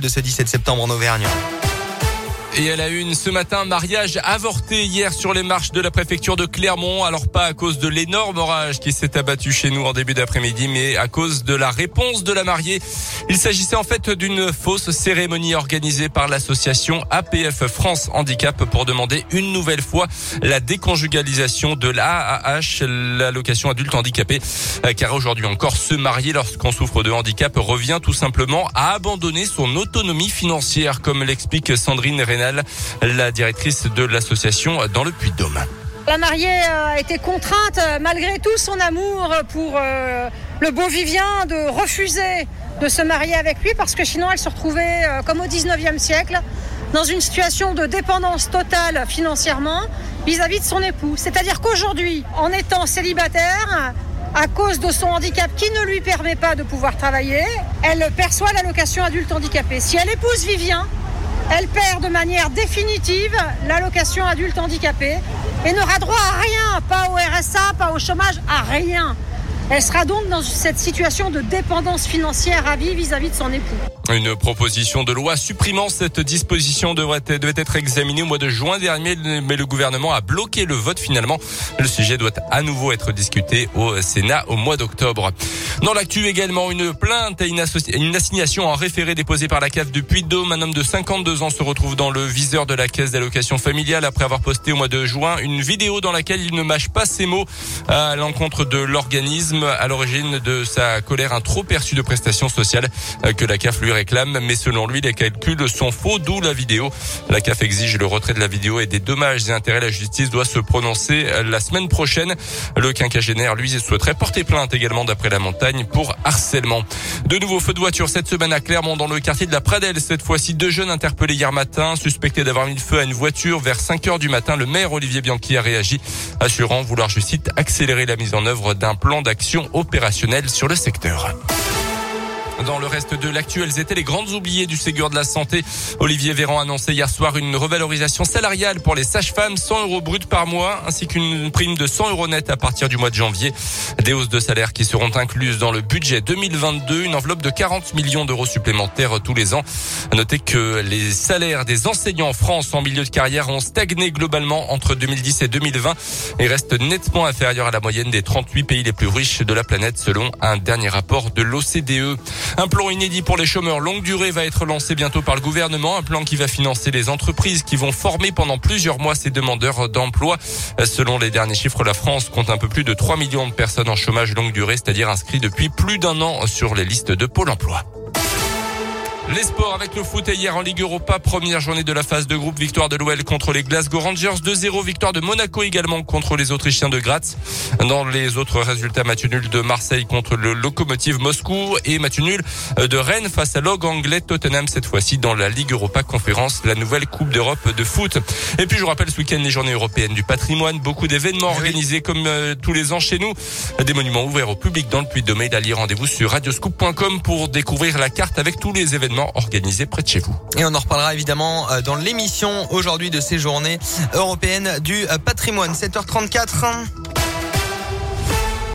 de ce 17 septembre en Auvergne. Et elle a une ce matin, mariage avorté hier sur les marches de la préfecture de Clermont. Alors pas à cause de l'énorme orage qui s'est abattu chez nous en début d'après-midi, mais à cause de la réponse de la mariée. Il s'agissait en fait d'une fausse cérémonie organisée par l'association APF France Handicap pour demander une nouvelle fois la déconjugalisation de l'AAH, l'allocation adulte handicapé. Car aujourd'hui encore, se marier lorsqu'on souffre de handicap revient tout simplement à abandonner son autonomie financière, comme l'explique Sandrine La directrice de l'association dans le Puy-de-Dôme. La mariée euh, a été contrainte, euh, malgré tout son amour pour euh, le beau Vivien, de refuser de se marier avec lui parce que sinon elle se retrouvait, comme au 19e siècle, dans une situation de dépendance totale financièrement vis-à-vis de son époux. C'est-à-dire qu'aujourd'hui, en étant célibataire, à cause de son handicap qui ne lui permet pas de pouvoir travailler, elle perçoit l'allocation adulte handicapé. Si elle épouse Vivien, elle perd de manière définitive l'allocation adulte handicapé et n'aura droit à rien, pas au RSA, pas au chômage, à rien. Elle sera donc dans cette situation de dépendance financière à vie vis-à-vis de son époux. Une proposition de loi supprimant cette disposition devrait, devait être examinée au mois de juin dernier, mais le gouvernement a bloqué le vote finalement. Le sujet doit à nouveau être discuté au Sénat au mois d'octobre. Dans l'actu également, une plainte et une, assignation en référé déposée par la CAF du Puy-de-Dôme. Un homme de 52 ans se retrouve dans le viseur de la caisse d'allocation familiale après avoir posté au mois de juin une vidéo dans laquelle il ne mâche pas ses mots à l'encontre de l'organisme à l'origine de sa colère un trop perçu de prestations sociales que la CAF lui réclame. Mais selon lui, les calculs sont faux, d'où la vidéo. La CAF exige le retrait de la vidéo et des dommages et intérêts. La justice doit se prononcer la semaine prochaine. Le quinquagénaire, lui, souhaiterait porter plainte également d'après la montagne pour harcèlement. De nouveaux feux de voiture cette semaine à Clermont dans le quartier de la Pradelle. Cette fois-ci, deux jeunes interpellés hier matin, suspectés d'avoir mis le feu à une voiture vers 5 heures du matin. Le maire Olivier Bianchi a réagi, assurant vouloir, je cite, accélérer la mise en œuvre d'un plan d'action opérationnel sur le secteur. Dans le reste de l'actuel, étaient les grandes oubliées du Ségur de la Santé. Olivier Véran a annoncé hier soir une revalorisation salariale pour les sages-femmes, 100 euros bruts par mois, ainsi qu'une prime de 100 euros net à partir du mois de janvier. Des hausses de salaire qui seront incluses dans le budget 2022, une enveloppe de 40 millions d'euros supplémentaires tous les ans. Notez que les salaires des enseignants en France en milieu de carrière ont stagné globalement entre 2010 et 2020 et restent nettement inférieurs à la moyenne des 38 pays les plus riches de la planète selon un dernier rapport de l'OCDE. Un plan inédit pour les chômeurs longue durée va être lancé bientôt par le gouvernement. Un plan qui va financer les entreprises qui vont former pendant plusieurs mois ces demandeurs d'emploi. Selon les derniers chiffres, la France compte un peu plus de 3 millions de personnes en chômage longue durée, c'est-à-dire inscrits depuis plus d'un an sur les listes de Pôle emploi. Les sports avec le foot et hier en Ligue Europa, première journée de la phase de groupe, victoire de l'OL contre les Glasgow Rangers, 2-0, victoire de Monaco également contre les Autrichiens de Graz. Dans les autres résultats, match nul de Marseille contre le Lokomotiv Moscou et match nul de Rennes face à l'OG anglais Tottenham cette fois-ci dans la Ligue Europa Conférence, la nouvelle Coupe d'Europe de foot. Et puis je vous rappelle ce week-end les journées européennes du patrimoine, beaucoup d'événements organisés comme euh, tous les ans chez nous, des monuments ouverts au public dans le Puy-de-Dôme. Allez rendez-vous sur radioscoop.com pour découvrir la carte avec tous les événements organisé près de chez vous. Et on en reparlera évidemment euh, dans l'émission aujourd'hui de ces journées européennes du euh, patrimoine. 7h34.